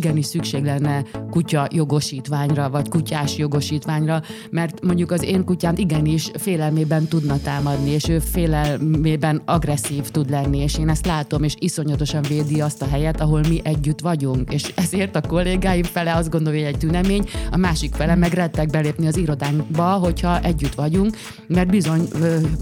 Igenis szükség lenne kutya jogosítványra, vagy kutyás jogosítványra, mert mondjuk az én kutyám igenis félelmében tudna támadni, és ő félelmében agresszív tud lenni, és én ezt látom, és iszonyatosan védi azt a helyet, ahol mi együtt vagyunk, és ezért a kollégáim fele azt gondolja, hogy egy tünemény, a másik fele meg rettek belépni az irodánkba, hogyha együtt vagyunk, mert bizony,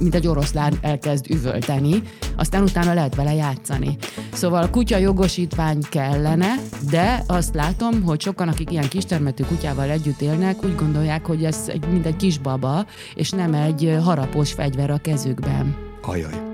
mint egy oroszlán elkezd üvölteni, aztán utána lehet vele játszani. Szóval a kutya jogosítvány kellene, de azt látom, hogy sokan, akik ilyen kistermetű kutyával együtt élnek, úgy gondolják, hogy ez egy, mint egy kisbaba, és nem egy harapós fegyver a kezükben. Ajaj.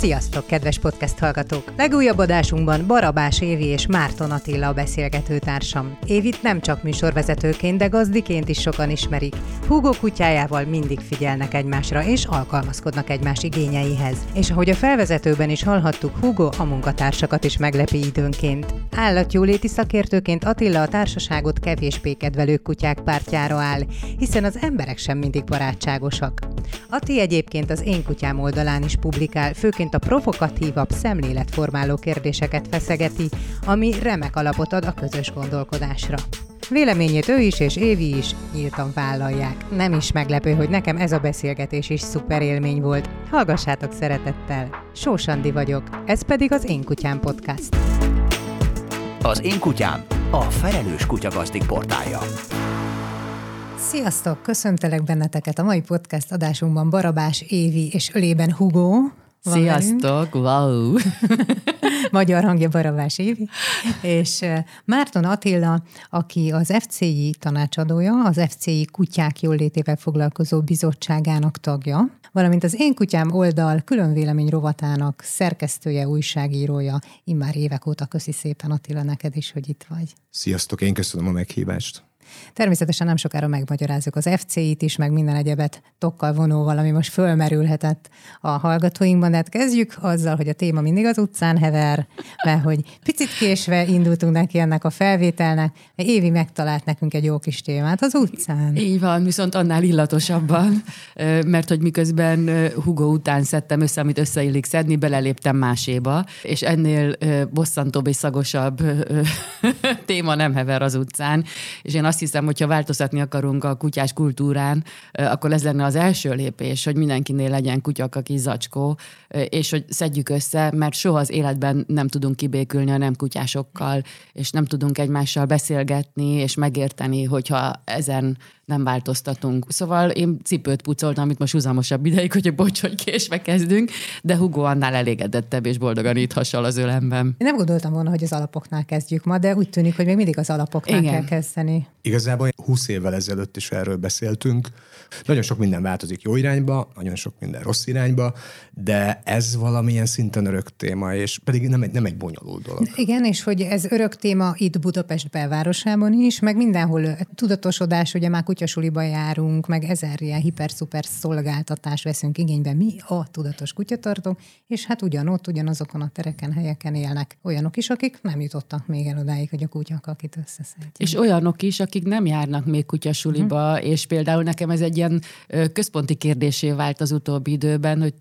Sziasztok, kedves podcast hallgatók! Legújabb adásunkban Barabás Évi és Márton Attila a beszélgetőtársam. Évit nem csak műsorvezetőként, de gazdiként is sokan ismerik. Hugo kutyájával mindig figyelnek egymásra, és alkalmazkodnak egymás igényeihez. És ahogy a felvezetőben is hallhattuk, Hugo a munkatársakat is meglepi időnként. Állatjóléti szakértőként Attila a társaságot kevésbé kedvelő kutyák pártjára áll, hiszen az emberek sem mindig barátságosak. Ati egyébként az Én kutyám oldalán is publikál, főként a provokatívabb szemléletformáló kérdéseket feszegeti, ami remek alapot ad a közös gondolkodásra. Véleményét ő is és Évi is nyíltan vállalják. Nem is meglepő, hogy nekem ez a beszélgetés is szuper élmény volt. Hallgassátok szeretettel. Sósandi vagyok, ez pedig az Én Kutyám Podcast. Az Én Kutyám, a felelős kutyagazdik portálja. Sziasztok! Köszöntelek benneteket a mai podcast adásunkban Barabás Évi és ölében Hugo. Sziasztok! Wow! Magyar hangja Barabás Évi. És Márton Attila, aki az FCI tanácsadója, az FCI kutyák jólétével foglalkozó bizottságának tagja, valamint az Én Kutyám oldal külön vélemény rovatának szerkesztője, újságírója. Immár évek óta köszi szépen Attila neked is, hogy itt vagy. Sziasztok, én köszönöm a meghívást. Természetesen nem sokára megmagyarázzuk az FC-it is, meg minden egyebet tokkal vonóval, ami most fölmerülhetett a hallgatóinkban. De hát kezdjük azzal, hogy a téma mindig az utcán hever, mert hogy picit késve indultunk neki ennek a felvételnek, Évi megtalált nekünk egy jó kis témát az utcán. Így van, viszont annál illatosabban, mert hogy miközben Hugo után szedtem össze, amit összeillik szedni, beleléptem máséba, és ennél bosszantóbb és szagosabb téma nem hever az utcán, és én azt hiszem, hogyha változtatni akarunk a kutyás kultúrán, akkor ez lenne az első lépés, hogy mindenkinél legyen kutyakaki zacskó, és hogy szedjük össze, mert soha az életben nem tudunk kibékülni a nem kutyásokkal, és nem tudunk egymással beszélgetni, és megérteni, hogyha ezen nem változtatunk. Szóval én cipőt pucoltam, amit most húzamosabb ideig, hogy bocs, hogy késve kezdünk, de Hugo annál elégedettebb és boldogan itt az ölemben. Én nem gondoltam volna, hogy az alapoknál kezdjük ma, de úgy tűnik, hogy még mindig az alapoknál Igen. kell kezdeni. Igazából 20 évvel ezelőtt is erről beszéltünk. Nagyon sok minden változik jó irányba, nagyon sok minden rossz irányba, de ez valamilyen szinten örök téma, és pedig nem egy, nem egy bonyolult dolog. Igen, és hogy ez örök téma itt Budapest belvárosában is, meg mindenhol tudatosodás, ugye már kutyasuliba járunk, meg ezer ilyen hiper-szuper szolgáltatás veszünk igénybe. Mi a tudatos kutyatartók, és hát ugyanott, ugyanazokon a tereken, helyeken élnek olyanok is, akik nem jutottak még el odáig, hogy a kutyakakit összeszedjék. És olyanok is, akik nem járnak még kutyasuliba, uh-huh. és például nekem ez egy ilyen központi kérdésé vált az utóbbi időben, hogy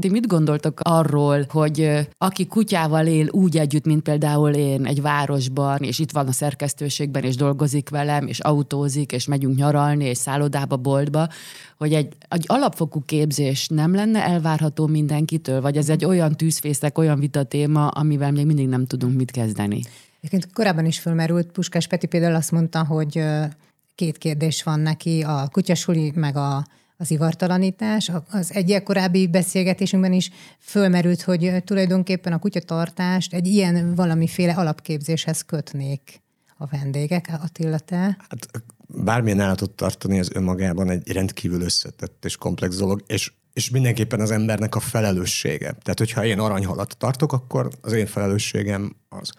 ti mit gondoltok arról, hogy aki kutyával él úgy együtt, mint például én egy városban, és itt van a szerkesztőségben, és dolgozik velem, és autózik, és megyünk nyaralni, és szállodába, boltba, hogy egy, egy alapfokú képzés nem lenne elvárható mindenkitől, vagy ez egy olyan tűzfészek, olyan vita téma, amivel még mindig nem tudunk mit kezdeni? Egyébként korábban is fölmerült, Puskás Peti például azt mondta, hogy két kérdés van neki, a kutyasuli meg a, az ivartalanítás. Az egyik korábbi beszélgetésünkben is fölmerült, hogy tulajdonképpen a kutyatartást egy ilyen valamiféle alapképzéshez kötnék a vendégek. Attila, te? Hát bármilyen állatot tartani az önmagában egy rendkívül összetett és komplex dolog, és és mindenképpen az embernek a felelőssége. Tehát, hogyha én aranyhalat tartok, akkor az én felelősségem az.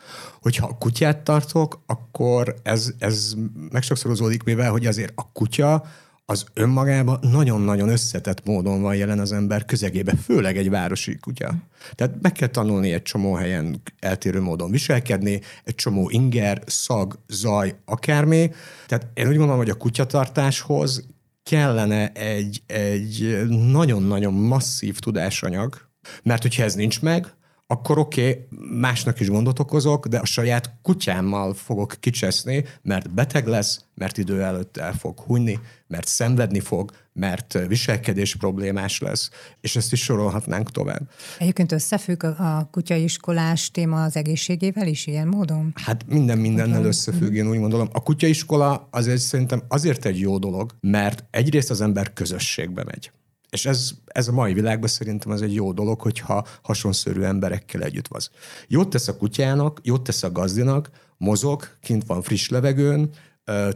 Hogyha kutyát tartok, akkor ez, ez megsokszorozódik, mivel hogy azért a kutya az önmagában nagyon-nagyon összetett módon van jelen az ember közegébe, főleg egy városi kutya. Tehát meg kell tanulni egy csomó helyen eltérő módon viselkedni, egy csomó inger, szag, zaj, akármi. Tehát én úgy gondolom, hogy a kutyatartáshoz kellene egy, egy nagyon-nagyon masszív tudásanyag, mert hogyha ez nincs meg, akkor oké, okay, másnak is gondot okozok, de a saját kutyámmal fogok kicseszni, mert beteg lesz, mert idő előtt el fog hunyni, mert szenvedni fog, mert viselkedés problémás lesz, és ezt is sorolhatnánk tovább. Egyébként összefügg a kutyaiskolás téma az egészségével is ilyen módon? Hát minden mindennel összefügg, én úgy gondolom. A kutyaiskola azért szerintem azért egy jó dolog, mert egyrészt az ember közösségbe megy. És ez, ez a mai világban szerintem az egy jó dolog, hogyha hasonszörű emberekkel együtt van. Jót tesz a kutyának, jót tesz a gazdinak, mozog, kint van friss levegőn,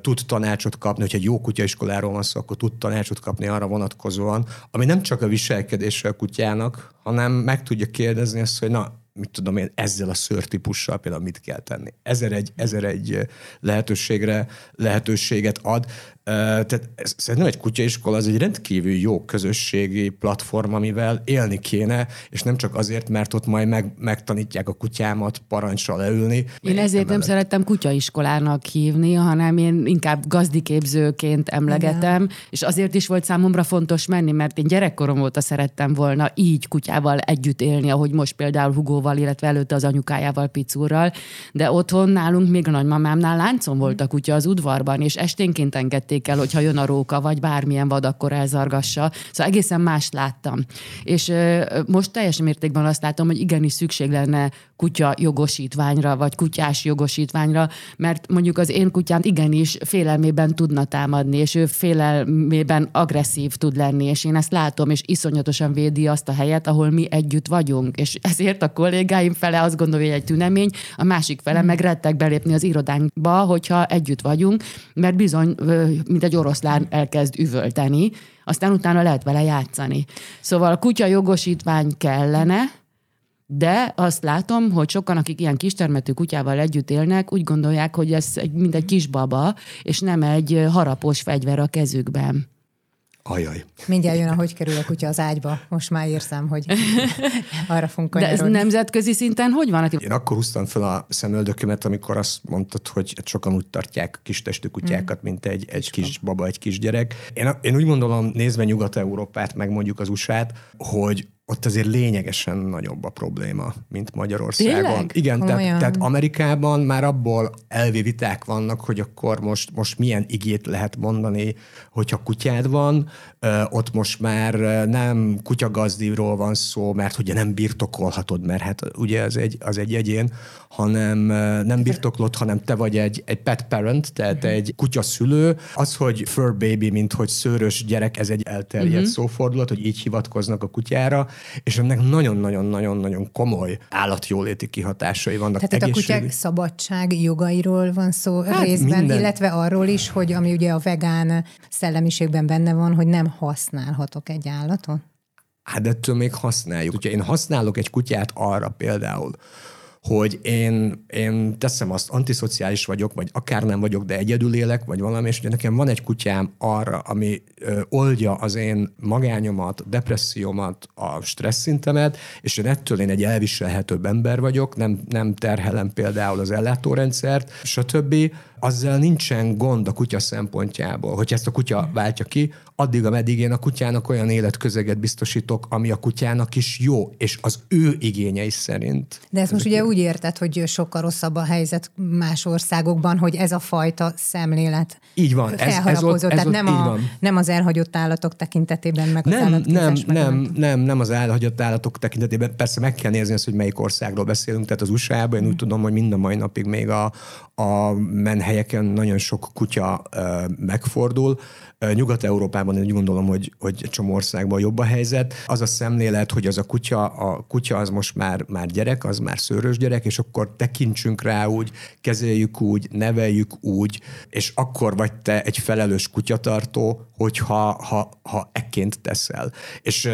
tud tanácsot kapni, hogyha egy jó kutyaiskoláról van szó, akkor tud tanácsot kapni arra vonatkozóan, ami nem csak a viselkedésre a kutyának, hanem meg tudja kérdezni azt, hogy na, mit tudom én, ezzel a szőrtípussal például mit kell tenni. Ezer egy, ezer egy lehetőségre lehetőséget ad. Tehát ez, szerintem egy kutyaiskola az egy rendkívül jó közösségi platform, amivel élni kéne, és nem csak azért, mert ott majd meg, megtanítják a kutyámat parancsra leülni. Én ezért nem szerettem kutyaiskolának hívni, hanem én inkább gazdiképzőként emlegetem, Igen. és azért is volt számomra fontos menni, mert én gyerekkorom óta szerettem volna így kutyával együtt élni, ahogy most például Hugóval, illetve előtte az anyukájával, Picúrral, de otthon nálunk még a nagymamámnál láncon volt a kutya az udvarban, és esténként engedték engedték el, hogyha jön a róka, vagy bármilyen vad, akkor elzargassa. Szóval egészen más láttam. És most teljes mértékben azt látom, hogy igenis szükség lenne kutya jogosítványra, vagy kutyás jogosítványra, mert mondjuk az én kutyám igenis félelmében tudna támadni, és ő félelmében agresszív tud lenni, és én ezt látom, és iszonyatosan védi azt a helyet, ahol mi együtt vagyunk. És ezért a kollégáim fele azt gondolja, hogy egy tünemény, a másik fele meg rettek belépni az irodánkba, hogyha együtt vagyunk, mert bizony mint egy oroszlán elkezd üvölteni, aztán utána lehet vele játszani. Szóval a kutya jogosítvány kellene, de azt látom, hogy sokan, akik ilyen kistermetű kutyával együtt élnek, úgy gondolják, hogy ez egy, mint egy kisbaba, és nem egy harapós fegyver a kezükben. Ajaj. Mindjárt jön, ahogy kerül a kutya az ágyba. Most már érzem, hogy arra fogunk De ez nemzetközi szinten hogy van? Én akkor húztam fel a szemöldökömet, amikor azt mondtad, hogy sokan úgy tartják kis testű kutyákat, mm. mint egy, egy kis baba, egy kis gyerek. Én, én úgy gondolom, nézve Nyugat-Európát, meg mondjuk az USA-t, hogy ott azért lényegesen nagyobb a probléma, mint Magyarországon. Tényleg? Igen, tehát, tehát Amerikában már abból elvi viták vannak, hogy akkor most, most milyen igét lehet mondani, hogyha kutyád van, ott most már nem kutyagazdiról van szó, mert ugye nem birtokolhatod, mert hát ugye az egy, az egy egyén, hanem nem birtoklod, hanem te vagy egy, egy pet parent, tehát uh-huh. egy kutyaszülő. Az, hogy fur baby, mint hogy szőrös gyerek, ez egy elterjedt uh-huh. szófordulat, hogy így hivatkoznak a kutyára, és ennek nagyon-nagyon-nagyon-nagyon komoly állatjóléti kihatásai vannak. Tehát a kutyák szabadság jogairól van szó hát részben, minden. illetve arról is, hogy ami ugye a vegán szellemiségben benne van, hogy nem használhatok egy állatot? Hát ettől még használjuk. Hogyha én használok egy kutyát arra például, hogy én, én teszem azt, antiszociális vagyok, vagy akár nem vagyok, de egyedül élek, vagy valami, és ugye nekem van egy kutyám arra, ami oldja az én magányomat, depressziómat, a stressz szintemet, és én ettől én egy elviselhetőbb ember vagyok, nem, nem terhelem például az ellátórendszert, stb azzal nincsen gond a kutya szempontjából. Hogyha ezt a kutya váltja ki, addig, ameddig én a kutyának olyan életközeget biztosítok, ami a kutyának is jó, és az ő igényei szerint. De ezt most ugye úgy érted, hogy sokkal rosszabb a helyzet más országokban, hogy ez a fajta szemlélet így van, ez, ez ott, ez Tehát ott, nem, a, van. nem az elhagyott állatok tekintetében, meg nem, az nem, nem, nem, nem az elhagyott állatok tekintetében. Persze meg kell nézni azt, hogy melyik országról beszélünk. Tehát az USA-ban én úgy tudom, hogy mind a mai napig még a, a menhely helyeken nagyon sok kutya megfordul. Nyugat-Európában én úgy gondolom, hogy, hogy egy csomó országban jobb a helyzet. Az a szemlélet, hogy az a kutya, a kutya az most már, már gyerek, az már szőrös gyerek, és akkor tekintsünk rá úgy, kezeljük úgy, neveljük úgy, és akkor vagy te egy felelős kutyatartó, hogyha ha, ha ekként teszel. És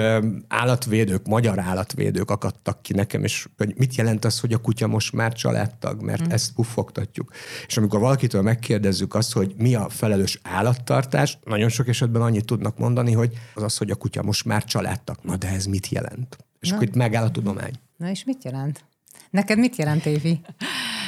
állatvédők, magyar állatvédők akadtak ki nekem, és hogy mit jelent az, hogy a kutya most már családtag, mert mm. ezt puffogtatjuk. És amikor valakitől megkérdezzük azt, hogy mi a felelős állattartás, nagyon sok esetben annyit tudnak mondani, hogy az az, hogy a kutya most már családtag. Na de ez mit jelent? És Na. akkor itt megáll a tudomány. Na és mit jelent? Neked mit jelent, Évi?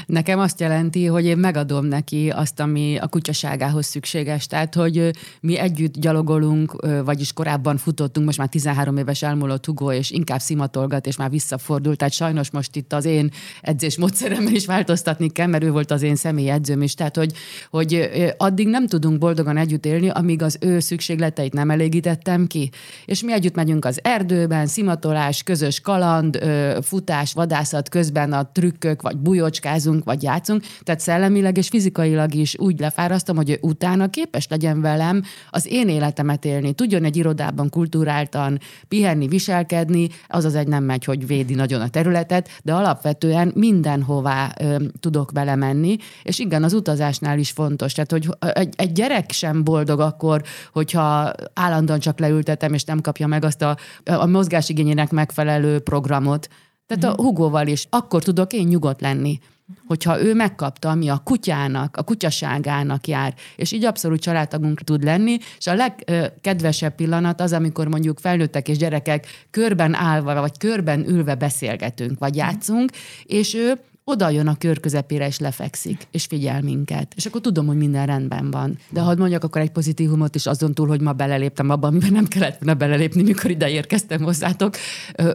Nekem azt jelenti, hogy én megadom neki azt, ami a kutyaságához szükséges. Tehát, hogy mi együtt gyalogolunk, vagyis korábban futottunk, most már 13 éves elmúlott Hugo, és inkább szimatolgat, és már visszafordult. Tehát sajnos most itt az én edzés módszeremmel is változtatni kell, mert ő volt az én személyi edzőm is. Tehát, hogy, hogy addig nem tudunk boldogan együtt élni, amíg az ő szükségleteit nem elégítettem ki. És mi együtt megyünk az erdőben, szimatolás, közös kaland, futás, vadászat közben a trükkök, vagy bujocskázunk, edzünk, vagy játszunk, tehát szellemileg és fizikailag is úgy lefárasztom, hogy ő utána képes legyen velem az én életemet élni. Tudjon egy irodában kulturáltan pihenni, viselkedni, az az egy nem megy, hogy védi nagyon a területet, de alapvetően mindenhová ö, tudok vele menni, és igen, az utazásnál is fontos. Tehát, hogy egy, egy gyerek sem boldog akkor, hogyha állandóan csak leültetem, és nem kapja meg azt a, a mozgásigényének megfelelő programot, tehát a Hugóval is. Akkor tudok én nyugodt lenni hogyha ő megkapta, ami a kutyának, a kutyaságának jár, és így abszolút családtagunk tud lenni, és a legkedvesebb pillanat az, amikor mondjuk felnőttek és gyerekek körben állva, vagy körben ülve beszélgetünk, vagy játszunk, és ő oda jön a kör közepére, és lefekszik, és figyel minket. És akkor tudom, hogy minden rendben van. De ha mondjak akkor egy pozitívumot is azon túl, hogy ma beleléptem abba, amiben nem kellett volna belelépni, mikor ide érkeztem hozzátok,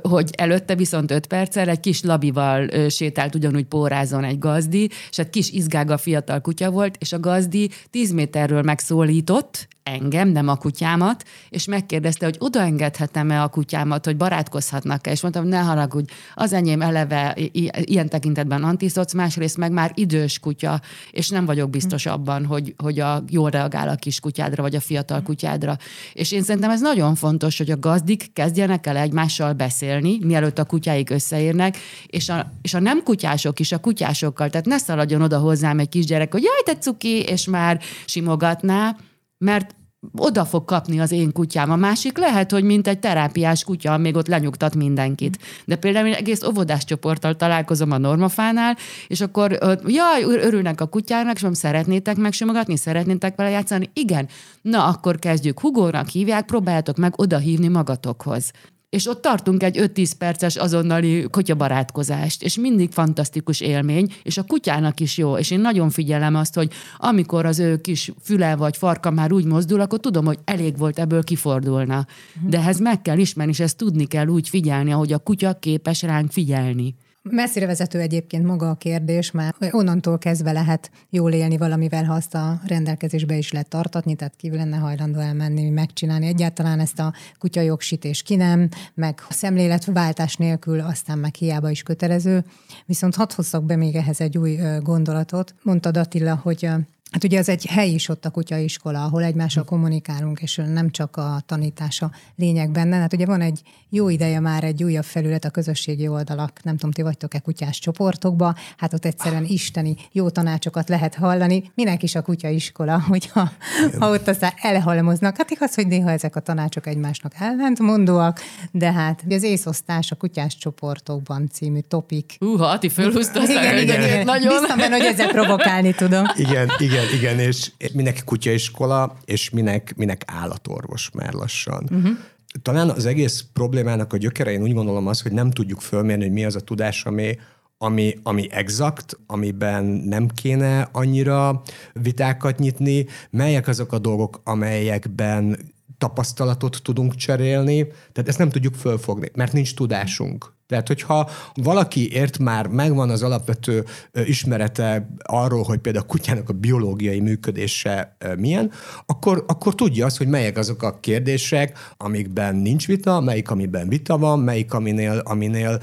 hogy előtte viszont öt perccel egy kis labival sétált ugyanúgy pórázon egy gazdi, és egy kis izgága fiatal kutya volt, és a gazdi tíz méterről megszólított, engem, nem a kutyámat, és megkérdezte, hogy odaengedhetem-e a kutyámat, hogy barátkozhatnak-e, és mondtam, ne haragudj, az enyém eleve ilyen tekintetben antiszoc, másrészt meg már idős kutya, és nem vagyok biztos abban, hogy, hogy a, jól reagál a kis kutyádra, vagy a fiatal kutyádra. És én szerintem ez nagyon fontos, hogy a gazdik kezdjenek el egymással beszélni, mielőtt a kutyáik összeérnek, és a, és a nem kutyások is a kutyásokkal, tehát ne szaladjon oda hozzám egy kisgyerek, hogy jaj, te cuki, és már simogatná, mert oda fog kapni az én kutyám. A másik lehet, hogy mint egy terápiás kutya, még ott lenyugtat mindenkit. De például én egész óvodás csoporttal találkozom a normafánál, és akkor jaj, örülnek a kutyának, és mondom, szeretnétek megsimogatni, szeretnétek vele játszani? Igen. Na, akkor kezdjük. Hugónak hívják, próbáljátok meg oda hívni magatokhoz és ott tartunk egy 5-10 perces azonnali kutyabarátkozást, és mindig fantasztikus élmény, és a kutyának is jó, és én nagyon figyelem azt, hogy amikor az ő kis füle vagy farka már úgy mozdul, akkor tudom, hogy elég volt ebből kifordulna. De ehhez meg kell ismerni, és ezt tudni kell úgy figyelni, ahogy a kutya képes ránk figyelni. Messzire vezető egyébként maga a kérdés, mert onnantól kezdve lehet jól élni valamivel, ha azt a rendelkezésbe is lehet tartatni, tehát ki lenne hajlandó elmenni, megcsinálni egyáltalán ezt a kutyajogsit ki nem, meg a szemléletváltás nélkül aztán meg hiába is kötelező. Viszont hadd hozzak be még ehhez egy új gondolatot. Mondtad Attila, hogy Hát ugye ez egy hely is ott a kutyaiskola, ahol egymással hm. kommunikálunk, és nem csak a tanítása lényeg benne. Hát ugye van egy jó ideje már egy újabb felület a közösségi oldalak, nem tudom, ti vagytok-e kutyás csoportokba, hát ott egyszerűen isteni jó tanácsokat lehet hallani. Minek is a kutyaiskola, hogyha ha ott aztán elhalmoznak. Hát igaz, hogy néha ezek a tanácsok egymásnak ellentmondóak, de hát az észosztás a kutyás csoportokban című topik. Hú, Ati fölhúzta igen, igen, igen, nagyon. Biztos benne, hogy ezzel provokálni tudom. Igen, igen, igen, és minek kutyaiskola, és minek, minek állatorvos már lassan. Uh-huh. Talán az egész problémának a gyökere, én úgy gondolom az, hogy nem tudjuk fölmérni, hogy mi az a tudás, ami, ami, ami exakt, amiben nem kéne annyira vitákat nyitni, melyek azok a dolgok, amelyekben tapasztalatot tudunk cserélni, tehát ezt nem tudjuk fölfogni, mert nincs tudásunk. Tehát, hogyha valaki ért már, megvan az alapvető ismerete arról, hogy például a kutyának a biológiai működése milyen, akkor, akkor tudja azt, hogy melyek azok a kérdések, amikben nincs vita, melyik, amiben vita van, melyik, aminél, aminél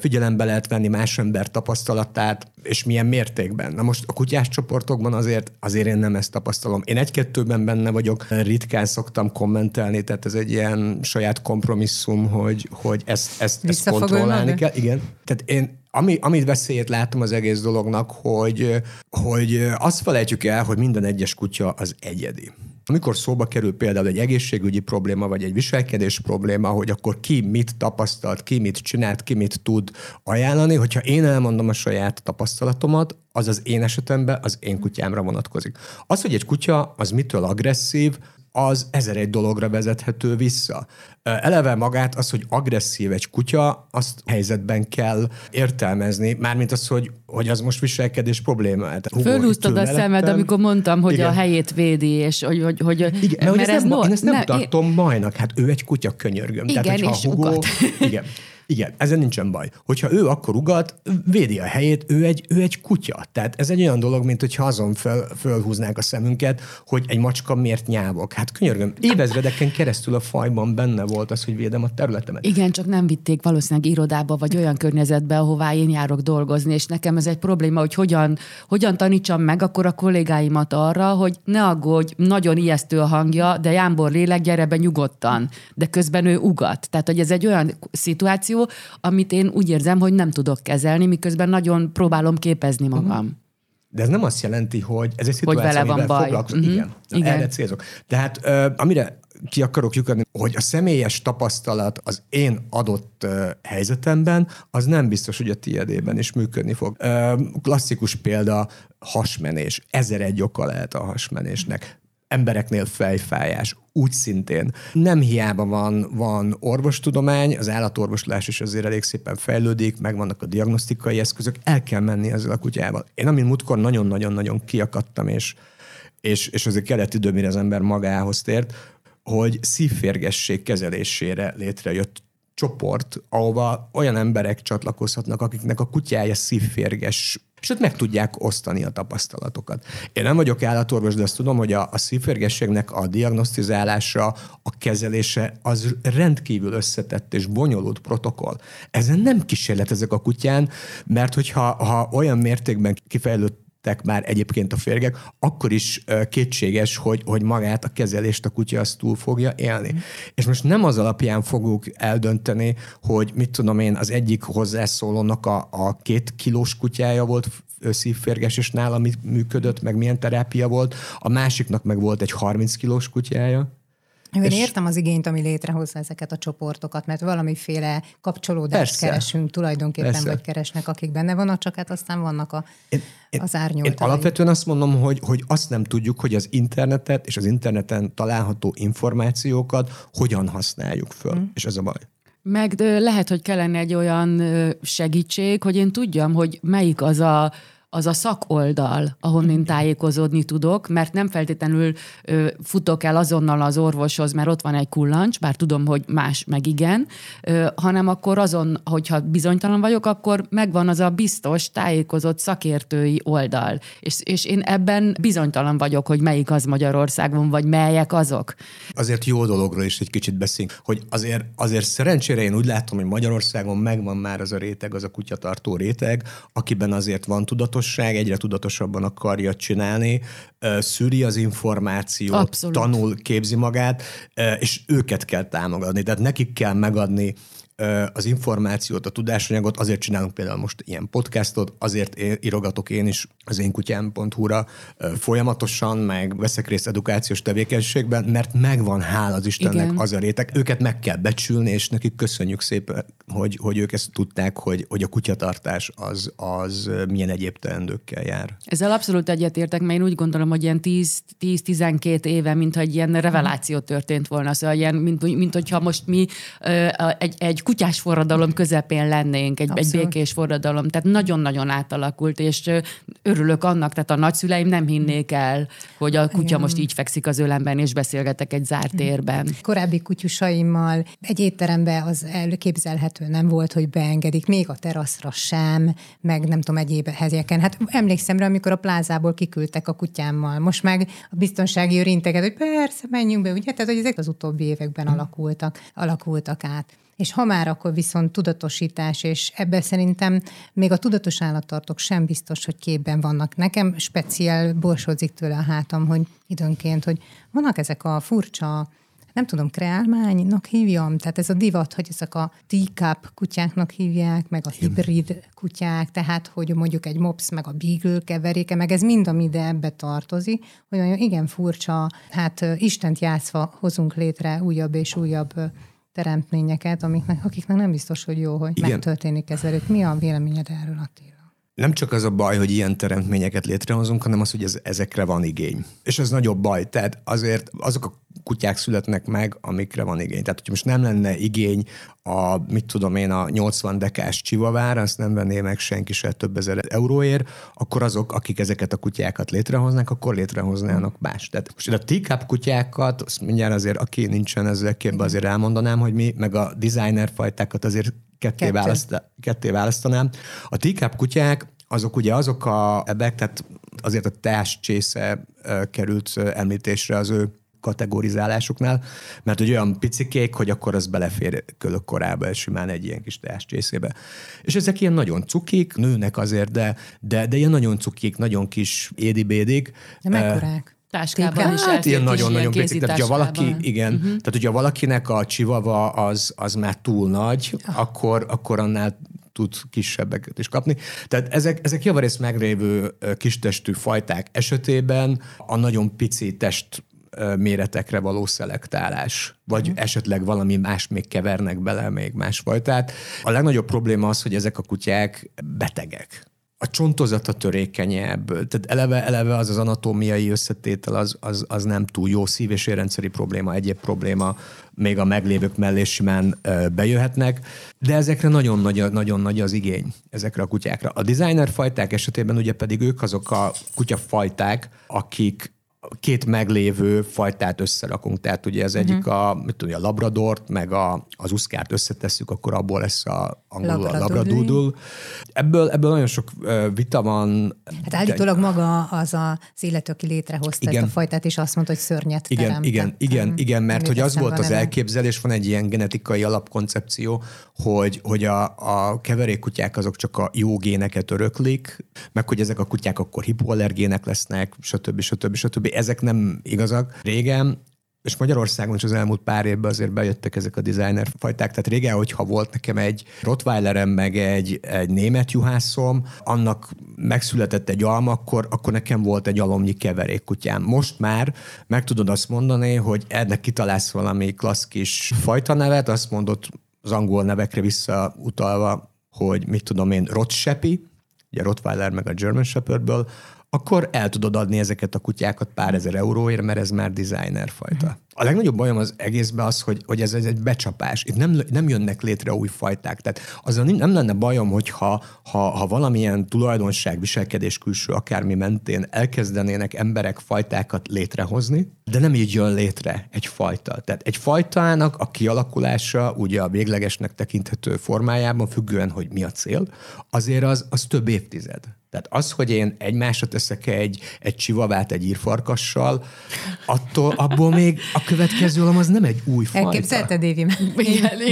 figyelembe lehet venni más ember tapasztalatát, és milyen mértékben. Na most a kutyás csoportokban azért, azért én nem ezt tapasztalom. Én egy-kettőben benne vagyok, ritkán szoktam kommentelni, tehát ez egy ilyen saját kompromisszum, hogy, hogy ezt, ezt, ezt kontrollálni kell. Igen. Tehát én ami, amit veszélyét látom az egész dolognak, hogy, hogy azt felejtjük el, hogy minden egyes kutya az egyedi. Amikor szóba kerül például egy egészségügyi probléma, vagy egy viselkedés probléma, hogy akkor ki mit tapasztalt, ki mit csinált, ki mit tud ajánlani, hogyha én elmondom a saját tapasztalatomat, az az én esetemben az én kutyámra vonatkozik. Az, hogy egy kutya az mitől agresszív, az ezer egy dologra vezethető vissza. Eleve magát az, hogy agresszív egy kutya, azt helyzetben kell értelmezni, mármint az, hogy, hogy az most viselkedés probléma. Fölhúztad a szemed, amikor mondtam, hogy igen. a helyét védi, és hogy... hogy, hogy igen, mert, mert ez, ez nem, no, én ezt nem, nem tartom én... majnak, hát ő egy kutya könyörgöm. Igen, Tehát, és Hugo, igen, igen, ezen nincsen baj. Hogyha ő akkor ugat, védi a helyét, ő egy, ő egy kutya. Tehát ez egy olyan dolog, mint hogyha azon föl, fölhúznák a szemünket, hogy egy macska miért nyávok. Hát könyörgöm, évezredeken keresztül a fajban benne volt az, hogy védem a területemet. Igen, csak nem vitték valószínűleg irodába, vagy olyan környezetbe, ahová én járok dolgozni, és nekem ez egy probléma, hogy hogyan, hogyan tanítsam meg akkor a kollégáimat arra, hogy ne aggódj, nagyon ijesztő a hangja, de Jámbor lélek, gyere be nyugodtan. De közben ő ugat. Tehát, hogy ez egy olyan szituáció, amit én úgy érzem, hogy nem tudok kezelni, miközben nagyon próbálom képezni magam. Uh-huh. De ez nem azt jelenti, hogy ez egy szituáció, hogy vele van baj. Uh-huh. Igen, Igen. erre célzok. Tehát uh, amire ki akarok lyukadni, hogy a személyes tapasztalat az én adott uh, helyzetemben, az nem biztos, hogy a tiédében is működni fog. Uh, klasszikus példa, hasmenés. Ezer egy oka lehet a hasmenésnek embereknél fejfájás, úgy szintén. Nem hiába van, van orvostudomány, az állatorvoslás is azért elég szépen fejlődik, megvannak a diagnosztikai eszközök, el kell menni ezzel a kutyával. Én amin múltkor nagyon-nagyon-nagyon kiakadtam, és, és, és azért kellett idő, mire az ember magához tért, hogy szívférgesség kezelésére létrejött csoport, ahova olyan emberek csatlakozhatnak, akiknek a kutyája szívférges és ott meg tudják osztani a tapasztalatokat. Én nem vagyok állatorvos, de azt tudom, hogy a, a szívférgességnek a diagnosztizálása, a kezelése az rendkívül összetett és bonyolult protokoll. Ezen nem kísérletezek a kutyán, mert hogyha ha olyan mértékben kifejlődött már egyébként a férgek, akkor is kétséges, hogy, hogy magát a kezelést a kutya azt túl fogja élni. Mm. És most nem az alapján fogjuk eldönteni, hogy mit tudom én, az egyik hozzászólónak a, a két kilós kutyája volt szívférges, és nála mit működött, meg milyen terápia volt, a másiknak meg volt egy 30 kilós kutyája, én és értem az igényt, ami létrehozza ezeket a csoportokat, mert valamiféle kapcsolódást persze, keresünk tulajdonképpen, persze. vagy keresnek, akik benne vannak, csak hát aztán vannak a, én, az árnyoltai. Én alapvetően azt mondom, hogy, hogy azt nem tudjuk, hogy az internetet és az interneten található információkat hogyan használjuk föl, hmm. és ez a baj. Meg lehet, hogy kellene egy olyan segítség, hogy én tudjam, hogy melyik az a az a szakoldal, ahonnan tájékozódni tudok, mert nem feltétlenül ö, futok el azonnal az orvoshoz, mert ott van egy kullancs, bár tudom, hogy más meg igen, ö, hanem akkor azon, hogyha bizonytalan vagyok, akkor megvan az a biztos, tájékozott szakértői oldal. És, és én ebben bizonytalan vagyok, hogy melyik az Magyarországon, vagy melyek azok. Azért jó dologról is egy kicsit beszélünk, hogy azért, azért szerencsére én úgy látom, hogy Magyarországon megvan már az a réteg, az a kutyatartó réteg, akiben azért van tudatos tudatosság, egyre tudatosabban akarja csinálni, szűri az információt, Abszolút. tanul, képzi magát, és őket kell támogatni. Tehát nekik kell megadni az információt, a tudásanyagot, azért csinálunk például most ilyen podcastot, azért írogatok én is az én kutyám.hu-ra folyamatosan, meg veszek részt edukációs tevékenységben, mert megvan, hál' az Istennek Igen. az a réteg. Őket meg kell becsülni, és nekik köszönjük szépen, hogy, hogy ők ezt tudták, hogy, hogy a kutyatartás az, az milyen egyéb teendőkkel jár. Ezzel abszolút egyetértek, mert én úgy gondolom, hogy ilyen 10-12 éve, mintha egy ilyen reveláció történt volna, szóval ilyen, mint, mint hogyha most mi egy, egy kutyás forradalom közepén lennénk, egy, egy békés forradalom. Tehát nagyon-nagyon átalakult, és örülök annak, tehát a nagyszüleim nem hinnék el, hogy a kutya Igen. most így fekszik az ölemben, és beszélgetek egy zárt térben. Korábbi kutyusaimmal egy étterembe az elképzelhető nem volt, hogy beengedik, még a teraszra sem, meg nem tudom, egyéb helyeken. Hát emlékszem rá, amikor a plázából kiküldtek a kutyámmal. Most meg a biztonsági őr integet, hogy persze, menjünk be, ugye? Tehát, hogy ezek az utóbbi években alakultak, alakultak át. És ha már, akkor viszont tudatosítás, és ebben szerintem még a tudatos állattartók sem biztos, hogy képben vannak. Nekem speciál borsodzik tőle a hátam, hogy időnként, hogy vannak ezek a furcsa nem tudom, kreálmánynak hívjam, tehát ez a divat, hogy ezek a teacup kutyáknak hívják, meg a hibrid kutyák, tehát hogy mondjuk egy mops, meg a beagle keveréke, meg ez mind, ami ide ebbe tartozik, hogy olyan igen furcsa, hát Istent játszva hozunk létre újabb és újabb teremtményeket, amiknek, akiknek nem biztos, hogy jó, hogy Igen. megtörténik ez előtt. Mi a véleményed erről, Attila? Nem csak az a baj, hogy ilyen teremtményeket létrehozunk, hanem az, hogy ez, ezekre van igény. És ez nagyobb baj. Tehát azért azok a kutyák születnek meg, amikre van igény. Tehát, hogyha most nem lenne igény a, mit tudom én, a 80 dekás csivavára, azt nem venné meg senki se több ezer euróért, akkor azok, akik ezeket a kutyákat létrehoznak, akkor létrehoznának más. Tehát most a teacup kutyákat, azt mindjárt azért, aki nincsen ezzel képben, azért elmondanám, hogy mi, meg a designer fajtákat azért ketté, Kettő. választ, ketté választanám. A teacup kutyák, azok ugye azok a ebek, tehát azért a teás csésze került említésre az ő kategorizálásuknál, mert hogy olyan picikék, hogy akkor az belefér kölök korába, és simán egy ilyen kis teáscsészébe. És ezek ilyen nagyon cukik, nőnek azért, de, de, de ilyen nagyon cukik, nagyon kis édibédik. De mekkorák? Táskában is hát ilyen nagyon-nagyon picik. Tehát, hogyha valaki, igen, uh-huh. tehát, hogyha valakinek a csivava az, az már túl nagy, uh. akkor, akkor annál tud kisebbeket is kapni. Tehát ezek, ezek javarészt megrévő kistestű fajták esetében a nagyon pici test méretekre való szelektálás, vagy uh-huh. esetleg valami más még kevernek bele, még másfajtát. A legnagyobb probléma az, hogy ezek a kutyák betegek a csontozata törékenyebb, tehát eleve, eleve az az anatómiai összetétel az, az, az nem túl jó, szív- és érrendszeri probléma, egyéb probléma, még a meglévők mellé simán bejöhetnek, de ezekre nagyon nagy, nagyon nagy az igény, ezekre a kutyákra. A designer fajták esetében ugye pedig ők azok a kutyafajták, akik két meglévő fajtát összerakunk, tehát ugye ez egyik uh-huh. a, mit tudom, a labradort, meg a, az uszkárt összetesszük, akkor abból lesz a angolul a labradoodle. Ebből, ebből nagyon sok vita van. Hát állítólag maga az az illető, aki létrehozta igen. ezt a fajtát, és azt mondta, hogy szörnyet igen. Igen, igen, igen, mert hogy az volt az elképzelés, van egy ilyen genetikai alapkoncepció, hogy, hogy a, a keverékkutyák azok csak a jó géneket öröklik, meg hogy ezek a kutyák akkor hipoallergének lesznek, stb. stb. stb. Ezek nem igazak. Régen és Magyarországon is az elmúlt pár évben azért bejöttek ezek a designer fajták. Tehát régen, hogyha volt nekem egy Rottweilerem, meg egy, egy német juhászom, annak megszületett egy alma, akkor, akkor nekem volt egy alomnyi keverékkutyám. Most már meg tudod azt mondani, hogy ennek kitalálsz valami klassz kis fajta nevet, azt mondod az angol nevekre visszautalva, hogy mit tudom én, Rotshepi, ugye Rottweiler meg a German Shepherdből, akkor el tudod adni ezeket a kutyákat pár ezer euróért, mert ez már designer fajta. A legnagyobb bajom az egészben az, hogy, hogy ez, ez egy becsapás. Itt nem, nem jönnek létre új fajták. Tehát azzal nem, nem lenne bajom, hogyha ha, ha valamilyen tulajdonság, viselkedés külső akármi mentén elkezdenének emberek fajtákat létrehozni, de nem így jön létre egy fajta. Tehát egy fajtának a kialakulása, ugye a véglegesnek tekinthető formájában, függően, hogy mi a cél, azért az, az több évtized. Tehát az, hogy én egymásra teszek egy, egy csivavát egy írfarkassal, attól, abból még a következő alam az nem egy új fajta. Elképzelted, Évi?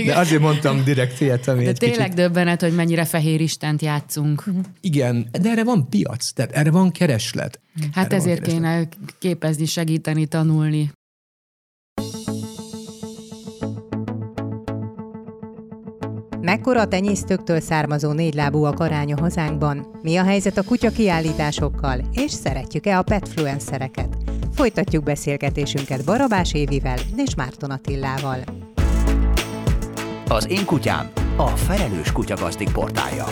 De azért mondtam direkt ilyet, ami De tényleg kicsit... döbbenet, hogy mennyire fehér istent játszunk. Igen, de erre van piac, tehát erre van kereslet. Hát erre ezért kéne képezni, segíteni, tanulni. Mekkora a tenyésztőktől származó négylábúak aránya hazánkban? Mi a helyzet a kutya kiállításokkal? És szeretjük-e a petfluencereket? Folytatjuk beszélgetésünket Barabás Évivel és Márton Attillával. Az én kutyám a Felelős Kutyagazdik portálja.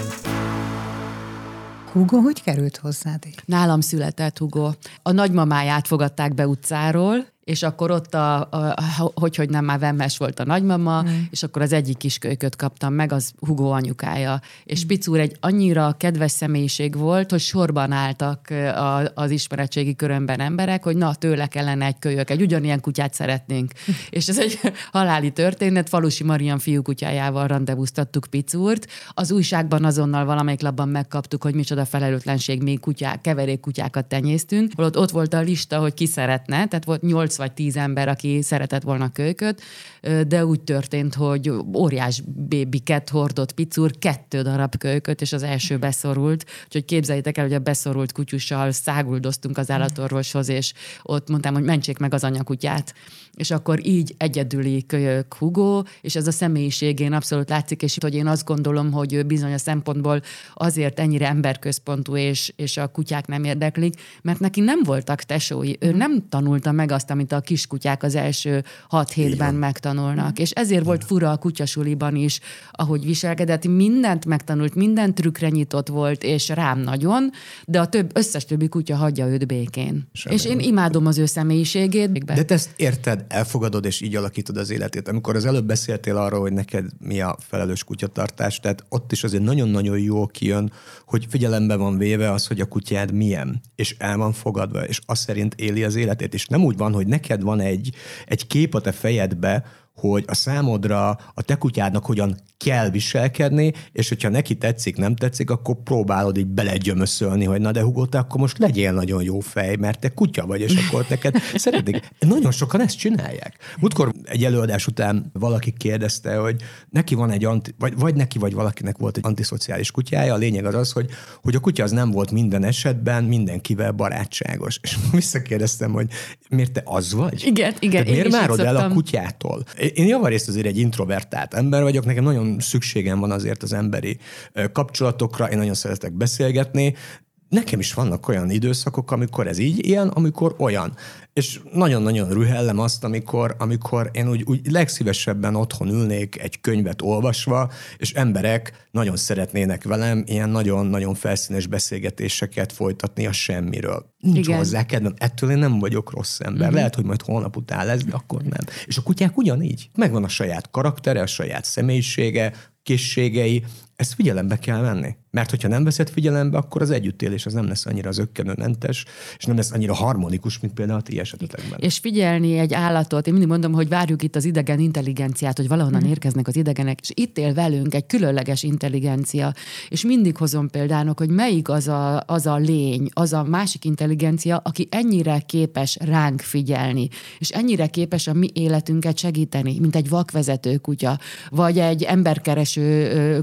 Hugo hogy került hozzád? Nálam született Hugo. A nagymamáját fogadták be utcáról, és akkor ott, a, a, a, hogy, hogy nem már Vemmes volt a nagymama, mm. és akkor az egyik kiskölyköt kaptam meg, az Hugo anyukája. És mm. Picúr egy annyira kedves személyiség volt, hogy sorban álltak a, az ismeretségi körömben emberek, hogy na, tőle kellene egy kölyök, egy ugyanilyen kutyát szeretnénk. És ez egy haláli történet, Falusi Marian fiúkutyájával rendezvúztattuk Picúrt. Az újságban azonnal valamelyik labban megkaptuk, hogy micsoda felelőtlenség, még kutyák, keverék kutyákat tenyésztünk. Holott ott volt a lista, hogy ki szeretne, tehát volt nyolc nyolc vagy tíz ember, aki szeretett volna kölyköt, de úgy történt, hogy óriás bébiket hordott picur, kettő darab kölyköt, és az első beszorult. Úgyhogy képzeljétek el, hogy a beszorult kutyussal száguldoztunk az állatorvoshoz, és ott mondtam, hogy mentsék meg az anyakutyát. És akkor így egyedüli kölyök Hugo, és ez a személyiségén abszolút látszik, és hogy én azt gondolom, hogy ő bizonyos szempontból azért ennyire emberközpontú, és, és a kutyák nem érdeklik, mert neki nem voltak tesói. Ő nem tanulta meg azt, amit a kiskutyák az első hat hétben megtanulnak. És ezért volt fura a kutyasuliban is, ahogy viselkedett, mindent megtanult, minden trükkre nyitott volt, és rám nagyon, de a több, összes többi kutya hagyja őt békén. Semmi és én imádom az ő személyiségét. De te ezt érted, elfogadod, és így alakítod az életét. Amikor az előbb beszéltél arról, hogy neked mi a felelős kutyatartás, tehát ott is azért nagyon-nagyon jó kijön, hogy figyelembe van véve az, hogy a kutyád milyen, és el van fogadva, és azt szerint éli az életét. És nem úgy van, hogy neked van egy, egy kép a te fejedbe, hogy a számodra a te kutyádnak hogyan kell viselkedni, és hogyha neki tetszik, nem tetszik, akkor próbálod így belegyömöszölni, hogy na de Hugo, te akkor most legyél nagyon jó fej, mert te kutya vagy, és akkor neked szeretik. Nagyon sokan ezt csinálják. Múltkor egy előadás után valaki kérdezte, hogy neki van egy, anti, vagy, vagy neki, vagy valakinek volt egy antiszociális kutyája. A lényeg az az, hogy, hogy a kutya az nem volt minden esetben mindenkivel barátságos. És visszakérdeztem, hogy miért te az vagy? Igen, igen. miért várod el a kutyától? Én javarészt azért egy introvertált ember vagyok, nekem nagyon szükségem van azért az emberi kapcsolatokra, én nagyon szeretek beszélgetni, nekem is vannak olyan időszakok, amikor ez így ilyen, amikor olyan. És nagyon-nagyon rühellem azt, amikor, amikor én úgy, úgy legszívesebben otthon ülnék egy könyvet olvasva, és emberek nagyon szeretnének velem ilyen nagyon-nagyon felszínes beszélgetéseket folytatni a semmiről. Nincs Igen. hozzá kedvem. Ettől én nem vagyok rossz ember. Mm-hmm. Lehet, hogy majd holnap után lesz, de akkor nem. És a kutyák ugyanígy. Megvan a saját karaktere, a saját személyisége, készségei, ezt figyelembe kell venni. Mert hogyha nem veszed figyelembe, akkor az együttélés az nem lesz annyira zöggenőmentes, és nem lesz annyira harmonikus, mint például a ti esetetekben. És figyelni egy állatot, én mindig mondom, hogy várjuk itt az idegen intelligenciát, hogy valahonnan hmm. érkeznek az idegenek, és itt él velünk egy különleges intelligencia. És mindig hozom példának, hogy melyik az a, az a lény, az a másik intelligencia, aki ennyire képes ránk figyelni, és ennyire képes a mi életünket segíteni, mint egy vakvezető kutya, vagy egy emberkereső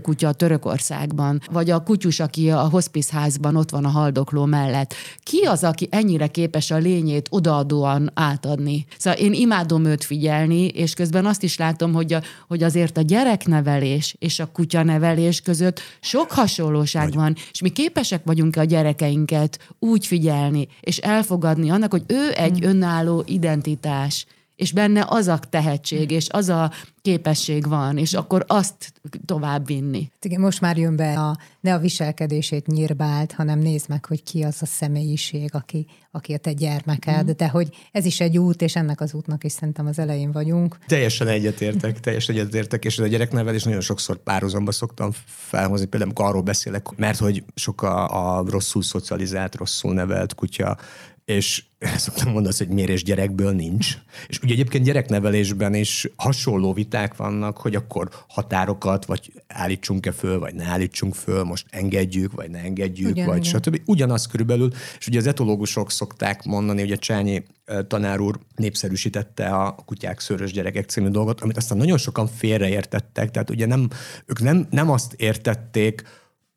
kutya Törökországban, vagy a kutyus, aki a hospice házban ott van a haldokló mellett. Ki az, aki ennyire képes a lényét odaadóan átadni? Szóval én imádom őt figyelni, és közben azt is látom, hogy, a, hogy azért a gyereknevelés és a kutyanevelés között sok hasonlóság Nagy. van, és mi képesek vagyunk a gyerekeinket úgy figyelni, és elfogadni annak, hogy ő egy hmm. önálló identitás és benne az a tehetség, és az a képesség van, és akkor azt tovább vinni. Igen, most már jön be a, ne a viselkedését nyírbált, hanem nézd meg, hogy ki az a személyiség, aki, aki a te gyermeked, mm. de hogy ez is egy út, és ennek az útnak is szerintem az elején vagyunk. Teljesen egyetértek, teljesen egyetértek, és a gyereknevelés nagyon sokszor párhuzamba szoktam felhozni, például amikor arról beszélek, mert hogy sok a, a rosszul szocializált, rosszul nevelt kutya, és szoktam mondani, hogy mérés gyerekből nincs. És ugye egyébként gyereknevelésben is hasonló viták vannak, hogy akkor határokat, vagy állítsunk-e föl, vagy ne állítsunk föl, most engedjük, vagy ne engedjük, Ugyan, vagy igen. stb. Ugyanaz körülbelül, és ugye az etológusok szokták mondani, hogy a Csányi tanár úr népszerűsítette a Kutyák Szörös Gyerekek című dolgot, amit aztán nagyon sokan félreértettek, tehát ugye nem, ők nem, nem azt értették,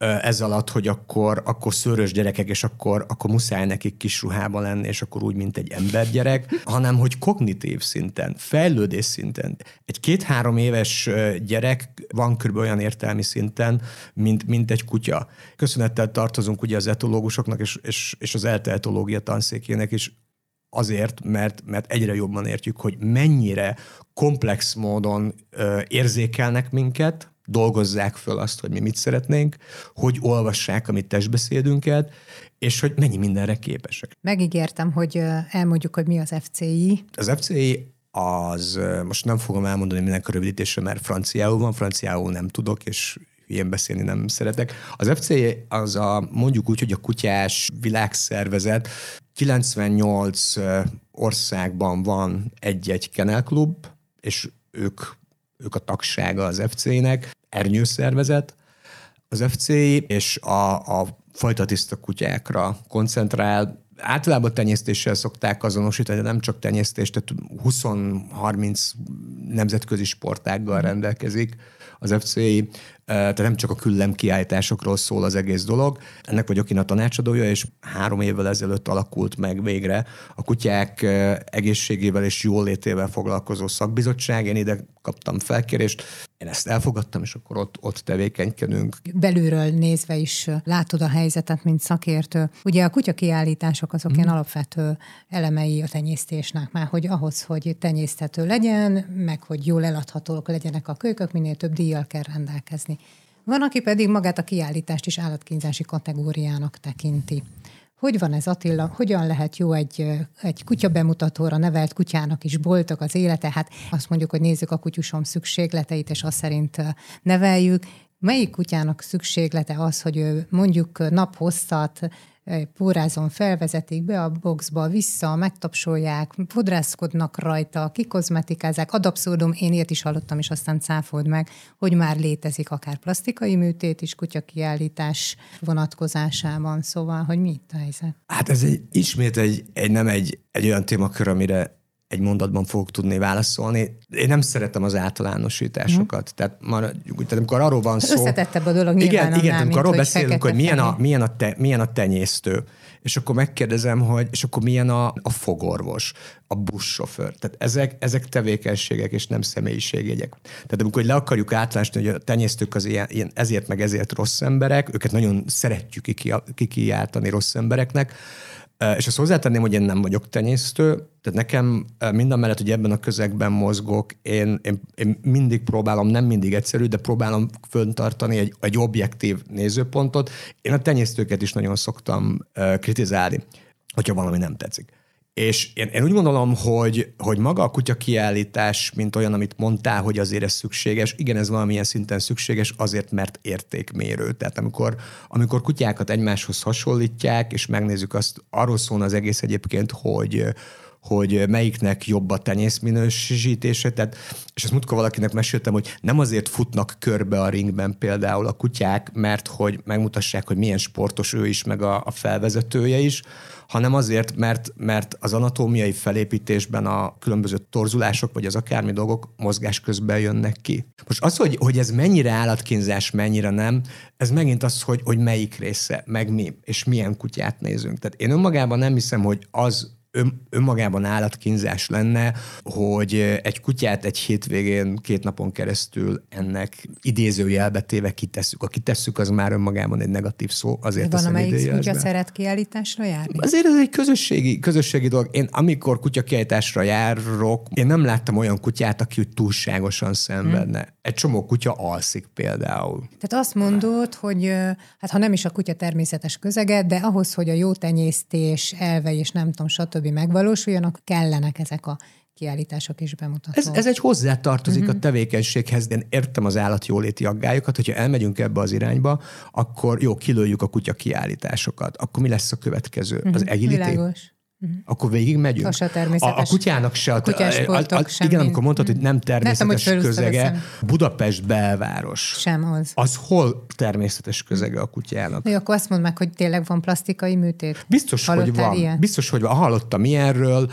ez alatt, hogy akkor, akkor szörös gyerekek, és akkor, akkor muszáj nekik kis ruhában lenni, és akkor úgy, mint egy embergyerek, hanem hogy kognitív szinten, fejlődés szinten. Egy két-három éves gyerek van kb. olyan értelmi szinten, mint, mint egy kutya. Köszönettel tartozunk ugye az etológusoknak, és, és, és az ELTE etológia tanszékének is azért, mert, mert egyre jobban értjük, hogy mennyire komplex módon ö, érzékelnek minket, dolgozzák föl azt, hogy mi mit szeretnénk, hogy olvassák a mi testbeszédünket, és hogy mennyi mindenre képesek. Megígértem, hogy elmondjuk, hogy mi az FCI. Az FCI az, most nem fogom elmondani mindenki rövidítése, mert franciául van, franciául nem tudok, és ilyen beszélni nem szeretek. Az FCI az a, mondjuk úgy, hogy a kutyás világszervezet, 98 országban van egy-egy kenelklub, és ők ők a tagsága az FC-nek, ernyőszervezet, az FC és a, a fajta tiszta kutyákra koncentrál, általában tenyésztéssel szokták azonosítani, de nem csak tenyésztés, tehát 20-30 nemzetközi sportággal rendelkezik az FCI, tehát nem csak a küllem kiállításokról szól az egész dolog. Ennek vagyok én a tanácsadója, és három évvel ezelőtt alakult meg végre a kutyák egészségével és jólétével foglalkozó szakbizottság. Én ide kaptam felkérést, én ezt elfogadtam, és akkor ott, ott tevékenykedünk. Belülről nézve is látod a helyzetet, mint szakértő. Ugye a kutyakiállítások azok mm. ilyen alapvető elemei a tenyésztésnek, már hogy ahhoz, hogy tenyészthető legyen, meg hogy jól eladhatók legyenek a kölykök, minél több díjjal kell rendelkezni. Van, aki pedig magát a kiállítást is állatkínzási kategóriának tekinti. Hogy van ez Attila? Hogyan lehet jó egy, egy kutya bemutatóra nevelt kutyának is boldog az élete? Hát azt mondjuk, hogy nézzük a kutyusom szükségleteit, és azt szerint neveljük. Melyik kutyának szükséglete az, hogy ő mondjuk naphosszat pórázon felvezetik be a boxba, vissza, megtapsolják, fodrászkodnak rajta, kikozmetikázák. Ad abszurdum, én ilyet is hallottam, és aztán cáfold meg, hogy már létezik akár plastikai műtét is kutyakiállítás vonatkozásában. Szóval, hogy mi itt a helyzet? Hát ez egy, ismét egy, egy nem egy, egy olyan témakör, amire egy mondatban fogok tudni válaszolni. Én nem szeretem az általánosításokat. Mm. Tehát, már, tehát amikor arról van szó... Összetettebb a dolog Igen, igen amikor arról beszélünk, hogy milyen a, milyen, a te, milyen a tenyésztő, és akkor megkérdezem, hogy és akkor milyen a, a fogorvos, a buszsofőr. Tehát ezek, ezek tevékenységek és nem személyiségjegyek. Tehát amikor le akarjuk átlásni, hogy a tenyésztők az ilyen, ilyen ezért meg ezért rossz emberek, őket nagyon szeretjük kikiáltani rossz embereknek, és azt hozzátenném, hogy én nem vagyok tenyésztő, tehát nekem minden mellett, hogy ebben a közegben mozgok, én, én, én mindig próbálom, nem mindig egyszerű, de próbálom föntartani egy, egy objektív nézőpontot. Én a tenyésztőket is nagyon szoktam kritizálni, hogyha valami nem tetszik. És én, én úgy gondolom, hogy, hogy maga a kutya kiállítás, mint olyan, amit mondtál, hogy azért ez szükséges, igen, ez valamilyen szinten szükséges, azért, mert értékmérő. Tehát amikor, amikor kutyákat egymáshoz hasonlítják, és megnézzük azt, arról szólna az egész egyébként, hogy, hogy melyiknek jobb a tenyészminősítése. Tehát, és ezt múltkor valakinek meséltem, hogy nem azért futnak körbe a ringben például a kutyák, mert hogy megmutassák, hogy milyen sportos ő is, meg a, a felvezetője is, hanem azért, mert, mert az anatómiai felépítésben a különböző torzulások, vagy az akármi dolgok mozgás közben jönnek ki. Most az, hogy, hogy ez mennyire állatkínzás, mennyire nem, ez megint az, hogy, hogy melyik része, meg mi, és milyen kutyát nézünk. Tehát én önmagában nem hiszem, hogy az ön, önmagában állatkínzás lenne, hogy egy kutyát egy hétvégén két napon keresztül ennek idézőjelbe téve kitesszük. A kitesszük az már önmagában egy negatív szó. Azért Van, amelyik kutya szeret kiállításra járni? Azért ez egy közösségi, közösségi dolog. Én amikor kutya kiállításra járok, én nem láttam olyan kutyát, aki úgy túlságosan szenvedne. Hmm. Egy csomó kutya alszik például. Tehát azt mondod, hogy hát ha nem is a kutya természetes közege, de ahhoz, hogy a jó tenyésztés elve és nem tudom, stb stb. megvalósuljanak, kellenek ezek a kiállítások is bemutatók. Ez, ez egy hozzátartozik uh-huh. a tevékenységhez, de én értem az állatjóléti aggályokat, hogyha elmegyünk ebbe az irányba, akkor jó, kilőjük a kutya kiállításokat. Akkor mi lesz a következő? Uh-huh. Az mhm. agility? Világos. Uh-huh. Akkor végig megyünk. Az a, a, kutyának se. A, a, a, a, igen, amikor mondtad, hogy nem természetes nem, közege, Budapest belváros. Sem az. Az hol természetes közege a kutyának? Jó, akkor azt mondd meg, hogy tényleg van plastikai műtét. Biztos, Hallottál hogy van. Ilyen? Biztos, hogy van. Hallottam ilyenről,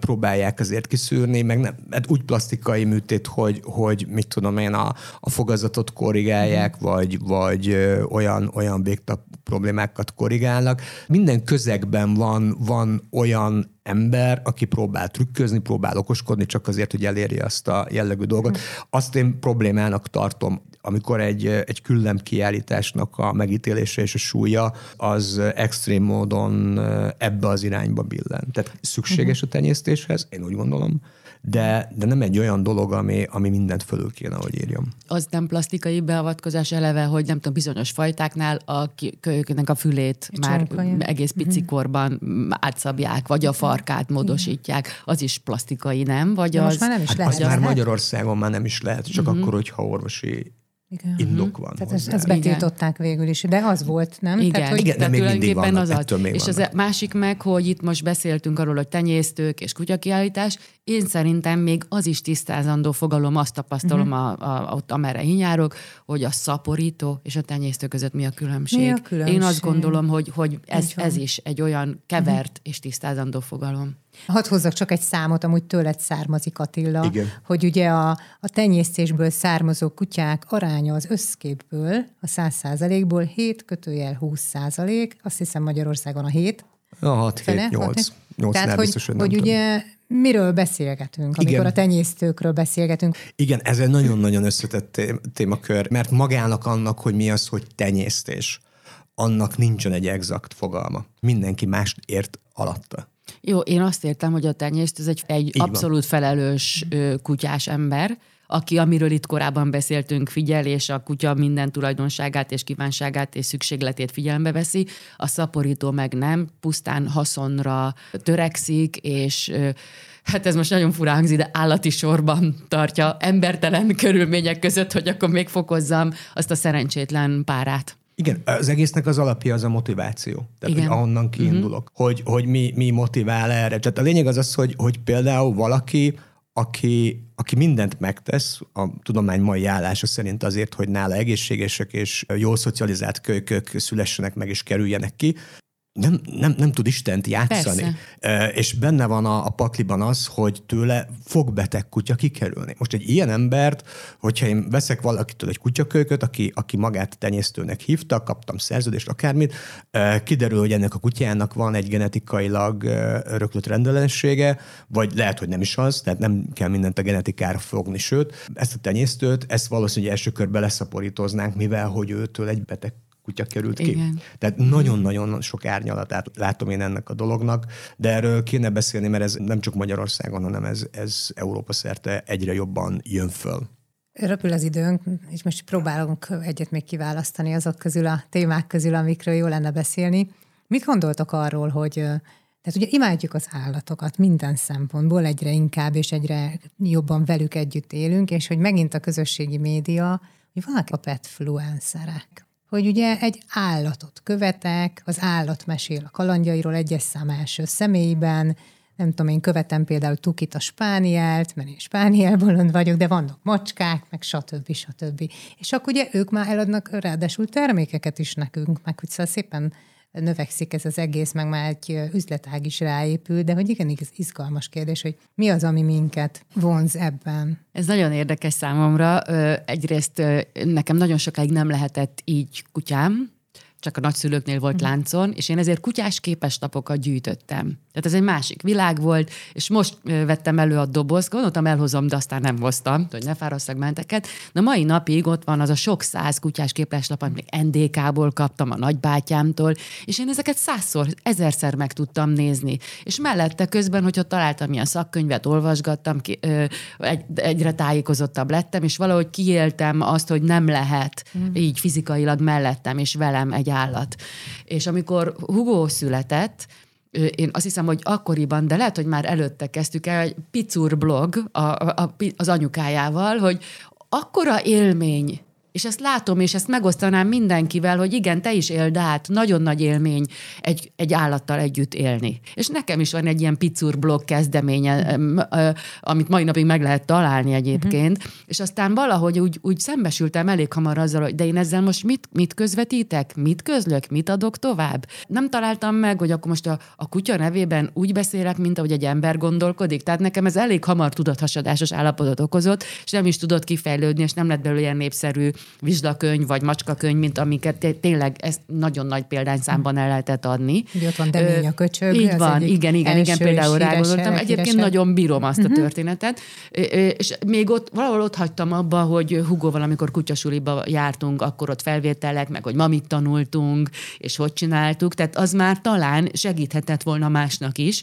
próbálják azért kiszűrni, meg nem, hát úgy plastikai műtét, hogy, hogy mit tudom én, a, a fogazatot korrigálják, uh-huh. vagy, vagy olyan, olyan végtap problémákat korrigálnak. Minden közegben van, van olyan ember, aki próbál trükközni, próbál okoskodni, csak azért, hogy elérje azt a jellegű dolgot. Hm. Azt én problémának tartom, amikor egy, egy küllem kiállításnak a megítélése és a súlya az extrém módon ebbe az irányba billen. Tehát szükséges hm. a tenyésztéshez, én úgy gondolom, de, de nem egy olyan dolog, ami, ami mindent fölül kéne, hogy írjam. Az nem plastikai beavatkozás eleve, hogy nem tudom, bizonyos fajtáknál a kölyöknek a fülét egy már csonkaja. egész pici uh-huh. korban átszabják, vagy a farkát módosítják. Az is plastikai, nem? Vagy de az, most már nem is hát lehet. Az már Magyarországon már nem is lehet, csak uh-huh. akkor, hogyha orvosi Igen. indok van. Tehát hozzá. ezt betiltották végül is, de az volt, nem? Igen, Tehát, hogy Igen, de még mindig tulajdonképpen vannak, az az. ettől még És az vannak. másik meg, hogy itt most beszéltünk arról, hogy tenyésztők és kutyakiállítás, én szerintem még az is tisztázandó fogalom, azt tapasztalom Mhm. uh-huh. a, a, ott, amerre én járok, hogy a szaporító és a tenyésztő között mi a különbség. Mi a Én különbség? azt gondolom, hogy, hogy ez. Mhm. ez is egy olyan kevert uh-huh. és tisztázandó fogalom. Hadd hozzak csak egy számot, amúgy tőled származik Attila, Igen. hogy ugye a, a tenyésztésből származó kutyák aránya az összképből, a 100 százalékból 7 kötőjel 20 százalék, azt hiszem Magyarországon a 7. A 6, fele, 7, 8. hat- 8 Tehát, hogy, biztos, hogy, nem hogy tudom. ugye miről beszélgetünk, amikor Igen. a tenyésztőkről beszélgetünk. Igen, ez egy nagyon-nagyon összetett té- témakör, mert magának annak, hogy mi az, hogy tenyésztés, annak nincsen egy exakt fogalma. Mindenki mást ért alatta. Jó, én azt értem, hogy a tenyésztő ez egy, egy van. abszolút felelős ö, kutyás ember, aki, amiről itt korábban beszéltünk, figyel, és a kutya minden tulajdonságát és kívánságát és szükségletét figyelembe veszi, a szaporító meg nem, pusztán haszonra törekszik, és hát ez most nagyon furán hangzik, de állati sorban tartja embertelen körülmények között, hogy akkor még fokozzam azt a szerencsétlen párát. Igen, az egésznek az alapja az a motiváció. Tehát, Igen. hogy ahonnan kiindulok. Uh-huh. Hogy, hogy mi, mi motivál erre. Tehát a lényeg az az, hogy, hogy például valaki, aki, aki mindent megtesz, a tudomány mai állása szerint azért, hogy nála egészségesek és jól szocializált kölykök szülessenek meg és kerüljenek ki, nem, nem, nem tud Istent játszani. E, és benne van a, a pakliban az, hogy tőle fog beteg kutya kikerülni. Most egy ilyen embert, hogyha én veszek valakitől egy kutyakölyköt, aki, aki magát tenyésztőnek hívta, kaptam szerződést, akármit, kiderül, hogy ennek a kutyának van egy genetikailag öröklött rendellenessége, vagy lehet, hogy nem is az, tehát nem kell mindent a genetikára fogni, sőt, ezt a tenyésztőt, ezt valószínűleg első körben leszaporítoznánk, mivel hogy őtől egy beteg kutya került ki. Igen. Tehát nagyon-nagyon sok árnyalatát látom én ennek a dolognak, de erről kéne beszélni, mert ez nem csak Magyarországon, hanem ez, ez Európa szerte egyre jobban jön föl. Röpül az időnk, és most próbálunk egyet még kiválasztani azok közül a témák közül, amikről jó lenne beszélni. Mit gondoltok arról, hogy tehát ugye imádjuk az állatokat minden szempontból, egyre inkább és egyre jobban velük együtt élünk, és hogy megint a közösségi média, hogy vannak a petfluencerek hogy ugye egy állatot követek, az állat mesél a kalandjairól egyes szám első személyben, nem tudom, én követem például Tukit a Spánielt, mert én Spániel bolond vagyok, de vannak macskák, meg stb. stb. És akkor ugye ők már eladnak ráadásul termékeket is nekünk, meg hogy szóval szépen növekszik ez az egész, meg már egy üzletág is ráépül, de hogy igen, ez izgalmas kérdés, hogy mi az, ami minket vonz ebben. Ez nagyon érdekes számomra. Egyrészt nekem nagyon sokáig nem lehetett így kutyám, csak a nagyszülőknél volt Mhm. láncon, és én ezért kutyás képeslapokat gyűjtöttem. Tehát ez egy másik világ volt, és most vettem elő a dobozt, gondoltam elhozom, de aztán nem hoztam, hogy ne fárasztak menteket. De mai napig ott van az a sok száz kutyás képeslap, amit még NDK-ból kaptam a nagybátyámtól, és én ezeket százszor, ezerszer meg tudtam nézni. És mellette közben, hogyha találtam ilyen szakkönyvet, olvasgattam, ki, ö, egy, egyre tájékozottabb lettem, és valahogy kiéltem azt, hogy nem lehet mm. így fizikailag mellettem és velem egy állat. És amikor Hugo született, én azt hiszem, hogy akkoriban, de lehet, hogy már előtte kezdtük el, egy picur blog a, a, az anyukájával, hogy akkora élmény, és ezt látom, és ezt megosztanám mindenkivel, hogy igen, te is éld át, nagyon nagy élmény egy, egy állattal együtt élni. És nekem is van egy ilyen picur blog kezdeménye, amit mai napig meg lehet találni egyébként, uh-huh. és aztán valahogy úgy, úgy szembesültem elég hamar azzal, hogy de én ezzel most mit, mit közvetítek, mit közlök, mit adok tovább. Nem találtam meg, hogy akkor most a, a kutya nevében úgy beszélek, mint ahogy egy ember gondolkodik. Tehát nekem ez elég hamar tudathasadásos állapotot okozott, és nem is tudott kifejlődni, és nem lett belőle ilyen népszerű vizslakönyv vagy macskakönyv, mint amiket té- tényleg ezt nagyon nagy példányszámban el lehetett adni. Ugye ott van Demény a köcsög, Így van, igen, igen, igen, például rá gondoltam. Egyébként nagyon bírom azt uh-huh. a történetet. Ö, ö, És még ott valahol ott hagytam abba, hogy Hugóval, amikor kutyasuliba jártunk, akkor ott felvételek, meg hogy ma mit tanultunk, és hogy csináltuk. Tehát az már talán segíthetett volna másnak is.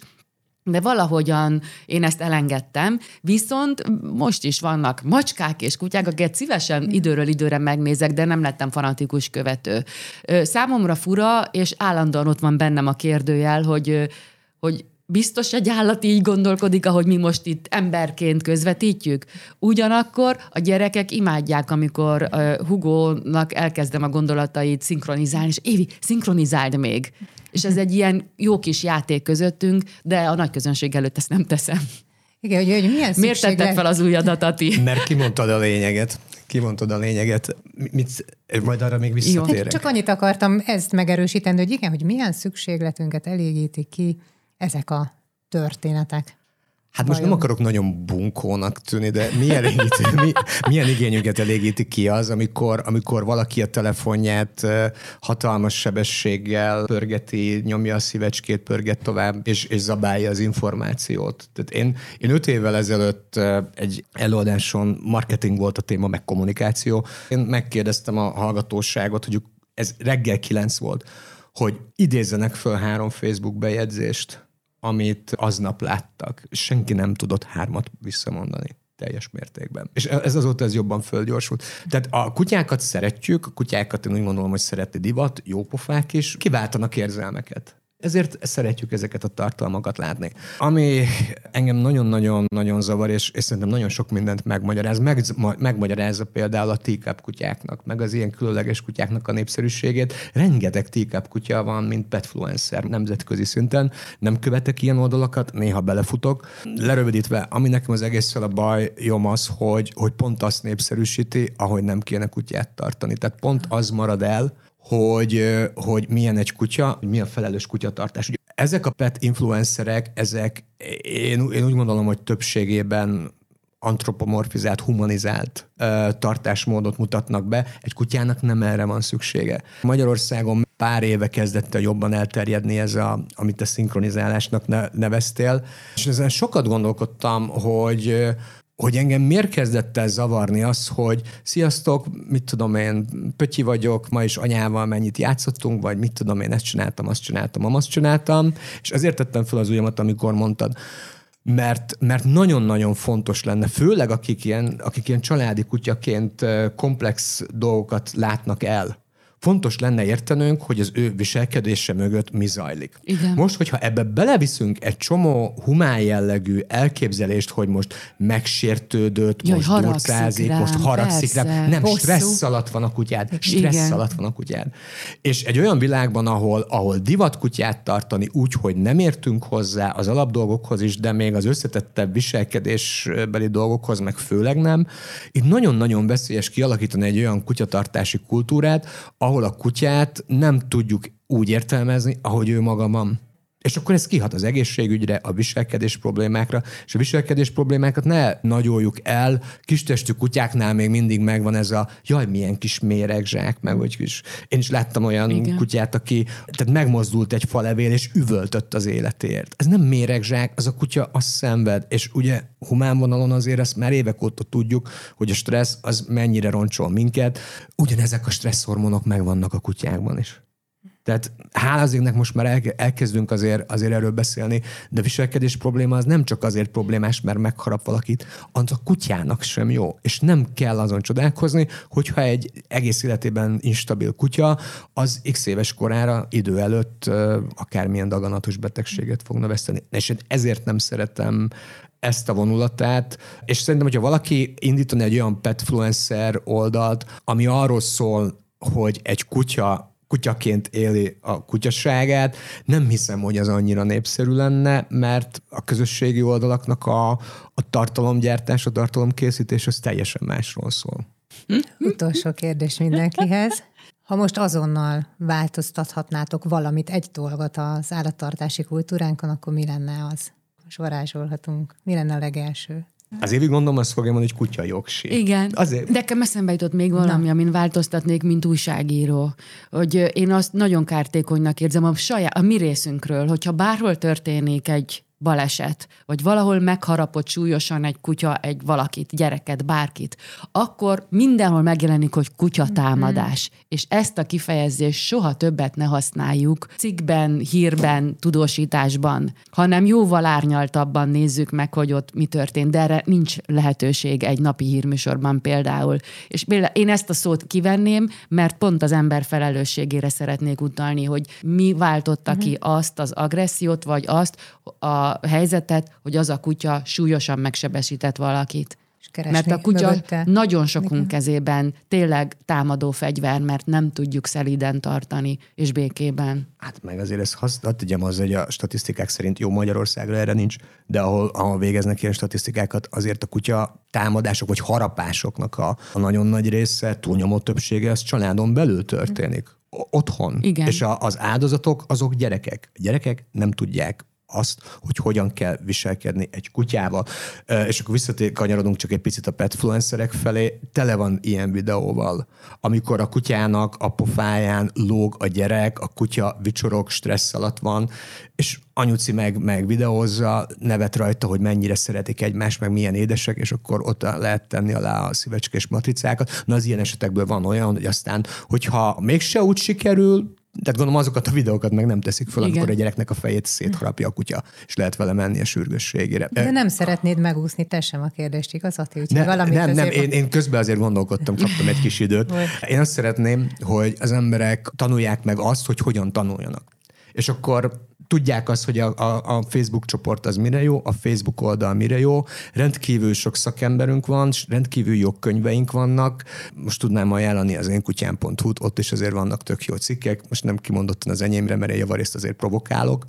De valahogyan én ezt elengedtem, viszont most is vannak macskák és kutyák, akiket szívesen időről időre megnézek, de nem lettem fanatikus követő. Számomra fura, és állandóan ott van bennem a kérdőjel, hogy, hogy biztos egy állat így gondolkodik, ahogy mi most itt emberként közvetítjük. Ugyanakkor a gyerekek imádják, amikor uh, Hugónak elkezdem a gondolatait szinkronizálni, és Évi, szinkronizáld még. És ez egy ilyen jó kis játék közöttünk, de a nagy közönség előtt ezt nem teszem. Igen, hogy, hogy milyen Miért tetted fel az új adatat? Mert kimondtad a lényeget. Kimondtad a lényeget. Mit, majd arra még visszatérek. Csak annyit akartam ezt megerősíteni, hogy igen, hogy milyen szükségletünket elégítik ki ezek a történetek. Hát most Vajon? nem akarok nagyon bunkónak tűnni, de milyen, elégíti, mi, milyen igényüket elégíti ki az, amikor, amikor valaki a telefonját hatalmas sebességgel pörgeti, nyomja a szívecskét, pörget tovább, és, és zabálja az információt. Tehát én, én öt évvel ezelőtt egy előadáson marketing volt a téma, meg kommunikáció. Én megkérdeztem a hallgatóságot, hogy ez reggel kilenc volt, hogy idézzenek föl három Facebook bejegyzést, amit aznap láttak. Senki nem tudott hármat visszamondani teljes mértékben. És ez azóta ez jobban földgyorsult. Tehát a kutyákat szeretjük, a kutyákat én úgy gondolom, hogy szereti divat, jópofák is, kiváltanak érzelmeket. Ezért szeretjük ezeket a tartalmakat látni. Ami engem nagyon-nagyon-nagyon zavar, és, és szerintem nagyon sok mindent megmagyaráz, meg, megmagyarázza például a teacup kutyáknak, meg az ilyen különleges kutyáknak a népszerűségét. Rengeteg teacup kutya van, mint petfluencer nemzetközi szinten. Nem követek ilyen oldalakat, néha belefutok. Lerövidítve, ami nekem az egészszel a baj, jom az, hogy, hogy pont azt népszerűsíti, ahogy nem kéne kutyát tartani. Tehát pont az marad el, hogy, hogy milyen egy kutya, hogy milyen felelős kutyatartás. Ezek a pet influencerek, ezek én, én úgy gondolom, hogy többségében antropomorfizált, humanizált ö, tartásmódot mutatnak be. Egy kutyának nem erre van szüksége. Magyarországon pár éve kezdett el jobban elterjedni ez, a, amit te szinkronizálásnak neveztél, és ezen sokat gondolkodtam, hogy hogy engem miért kezdett el zavarni az, hogy sziasztok, mit tudom én, pötyi vagyok, ma is anyával mennyit játszottunk, vagy mit tudom én, ezt csináltam, azt csináltam, azt csináltam, és ezért tettem fel az ujjamat, amikor mondtad, mert, mert nagyon-nagyon fontos lenne, főleg akik ilyen, akik ilyen családi kutyaként komplex dolgokat látnak el, fontos lenne értenünk, hogy az ő viselkedése mögött mi zajlik. Igen. Most, hogyha ebbe beleviszünk egy csomó humán jellegű elképzelést, hogy most megsértődött, Jaj, most durcázik, rám, most haragszik rám. persze, Nem, bosszú. stressz alatt van a kutyád. Stressz Igen. alatt van a kutyád. És egy olyan világban, ahol, ahol divat kutyát tartani úgy, hogy nem értünk hozzá az alapdolgokhoz is, de még az összetettebb viselkedésbeli dolgokhoz meg főleg nem, itt nagyon-nagyon veszélyes kialakítani egy olyan kutyatartási kultúrát, ahol a kutyát nem tudjuk úgy értelmezni, ahogy ő maga van. És akkor ez kihat az egészségügyre, a viselkedés problémákra, és a viselkedés problémákat ne nagyoljuk el. Kistestű kutyáknál még mindig megvan ez a jaj, milyen kis méregzsák, meg hogy kis... Én is láttam olyan Igen. Kutyát, aki tehát megmozdult egy falevél, és üvöltött az életért. Ez nem méregzsák, az a kutya az szenved, és ugye humán vonalon azért ezt már évek óta tudjuk, hogy a stressz az mennyire roncsol minket. Ugyanezek a stresszhormonok megvannak a kutyákban is. Tehát hála az égnek most már elke- elkezdünk azért, azért erről beszélni, de viselkedés probléma az nem csak azért problémás, mert megharap valakit, az a kutyának sem jó. És nem kell azon csodálkozni, hogyha egy egész életében instabil kutya, az x éves korára idő előtt akármilyen daganatos betegséget fogna veszteni. És én ezért nem szeretem ezt a vonulatát, és szerintem, hogyha valaki indítani egy olyan petfluencer oldalt, ami arról szól, hogy egy kutya kutyaként éli a kutyaságát. Nem hiszem, hogy az annyira népszerű lenne, mert a közösségi oldalaknak a, a tartalomgyártás, a tartalomkészítés az teljesen másról szól. Utolsó kérdés mindenkihez. Ha most azonnal változtathatnátok valamit, egy dolgot az állattartási kultúránkon, akkor mi lenne az? Most varázsolhatunk. Mi lenne a legelső? Az évig gondolom, azt fogja mondani, hogy kutya jogsi. Igen, Azért, de nekem eszembe jutott még valami, Na. amin változtatnék, mint újságíró. Hogy én azt nagyon kártékonynak érzem a, saját, a mi részünkről, hogyha bárhol történik egy baleset, vagy valahol megharapott súlyosan egy kutya, egy valakit, gyereket, bárkit, akkor mindenhol megjelenik, hogy kutyatámadás. Mm-hmm. És ezt a kifejezést soha többet ne használjuk cikkben, hírben, tudósításban, hanem jóval árnyaltabban nézzük meg, hogy ott mi történt, de erre nincs lehetőség egy napi hírműsorban például. És például én ezt a szót kivenném, mert pont az ember felelősségére szeretnék utalni, hogy mi váltotta uh-huh. ki azt az agressziót, vagy azt a helyzetet, hogy az a kutya súlyosan megsebesített valakit. Mert a kutya mögötte. nagyon sokunk Igen. kezében tényleg támadó fegyver, mert nem tudjuk szeliden tartani, és békében. Hát meg azért ezt hadd tegyem az, hogy a statisztikák szerint jó Magyarországra erre nincs, de ahol, ahol végeznek ilyen statisztikákat, azért a kutya támadások vagy harapásoknak a, a nagyon nagy része, túlnyomó többsége, az családon belül történik. Otthon. Igen. És a, az áldozatok azok gyerekek. A gyerekek nem tudják azt, hogy hogyan kell viselkedni egy kutyával. És akkor visszakanyarodunk csak egy picit a petfluencerek felé, tele van ilyen videóval, amikor a kutyának a pofáján lóg a gyerek, a kutya vicsorog, stressz alatt van, és anyuci meg, meg videózza, nevet rajta, hogy mennyire szeretik egymást, meg milyen édesek, és akkor ott lehet tenni alá a szívecskés matricákat. Na az ilyen esetekből van olyan, hogy aztán, hogyha mégse úgy sikerül, tehát gondolom azokat a videókat meg nem teszik fel, Igen. amikor a gyereknek a fejét szétharapja a kutya, és lehet vele menni a sürgősségére. De nem szeretnéd megúszni te sem a kérdést, igaz, Ati? Ne, valamit nem, nem, én, én közben azért gondolkodtam, kaptam egy kis időt. Én azt szeretném, hogy az emberek tanulják meg azt, hogy hogyan tanuljanak. És akkor tudják azt, hogy a, a, a Facebook csoport az mire jó, a Facebook oldal mire jó, rendkívül sok szakemberünk van, rendkívül jó könyveink vannak. Most tudnám ajánlani az én kutyám.hu-t, ott is azért vannak tök jó cikkek, most nem kimondottan az enyémre, mert én javarészt azért provokálok,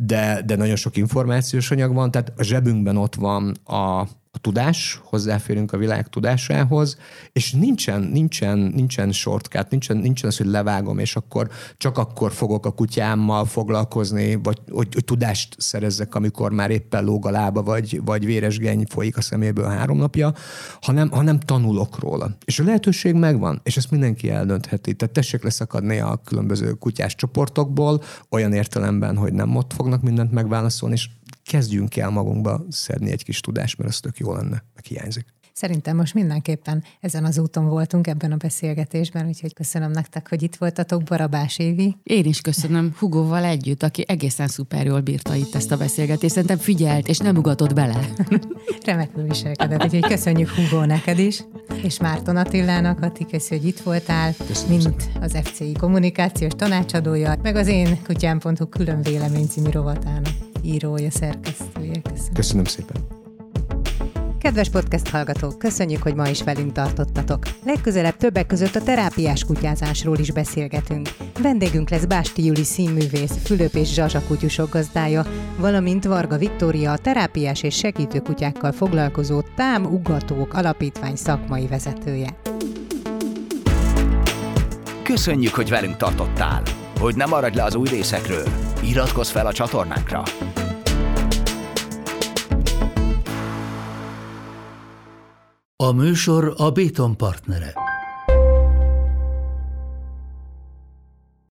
de, de nagyon sok információs anyag van, tehát a zsebünkben ott van a a tudás, hozzáférünk a világ tudásához, és nincsen, nincsen, nincsen shortcut, nincsen, nincsen az, hogy levágom, és akkor csak akkor fogok a kutyámmal foglalkozni, vagy hogy, hogy tudást szerezzek, amikor már éppen lóg a lába, vagy, vagy véres geny folyik a szeméből három napja, hanem, hanem tanulok róla. És a lehetőség megvan, és ezt mindenki eldöntheti. Tehát tessék leszakadni a különböző kutyás csoportokból, olyan értelemben, hogy nem ott fognak mindent megválaszolni, és kezdjünk el magunkba szedni egy kis tudást, mert az tök jó lenne, meg hiányzik. Szerintem most mindenképpen ezen az úton voltunk ebben a beszélgetésben, úgyhogy köszönöm nektek, hogy itt voltatok, Barabás Évi. Én is köszönöm Hugóval együtt, aki egészen szuper jól bírta itt ezt a beszélgetést. Szerintem figyelt, és nem ugatott bele. Remekül viselkedett, úgyhogy köszönjük Hugó neked is, és Márton Attilának, Ati, köszi, hogy itt voltál, köszönöm mint az FCI kommunikációs tanácsadója, meg az én kutyám.hu külön vélemény című rovatának írója, szerkesztője. Köszönöm. Köszönöm szépen. Kedves podcast hallgatók, köszönjük, hogy ma is velünk tartottatok. Legközelebb többek között a terápiás kutyázásról is beszélgetünk. Vendégünk lesz Básti Juli színművész, Fülöp és Zsazsa kutyusok gazdája, valamint Varga Viktória, a terápiás és segítő kutyákkal foglalkozó Tám Ugatók Alapítvány szakmai vezetője. Köszönjük, hogy velünk tartottál! Hogy ne maradj le az új részekről, iratkozz fel a csatornánkra! A műsor a Béton partnere.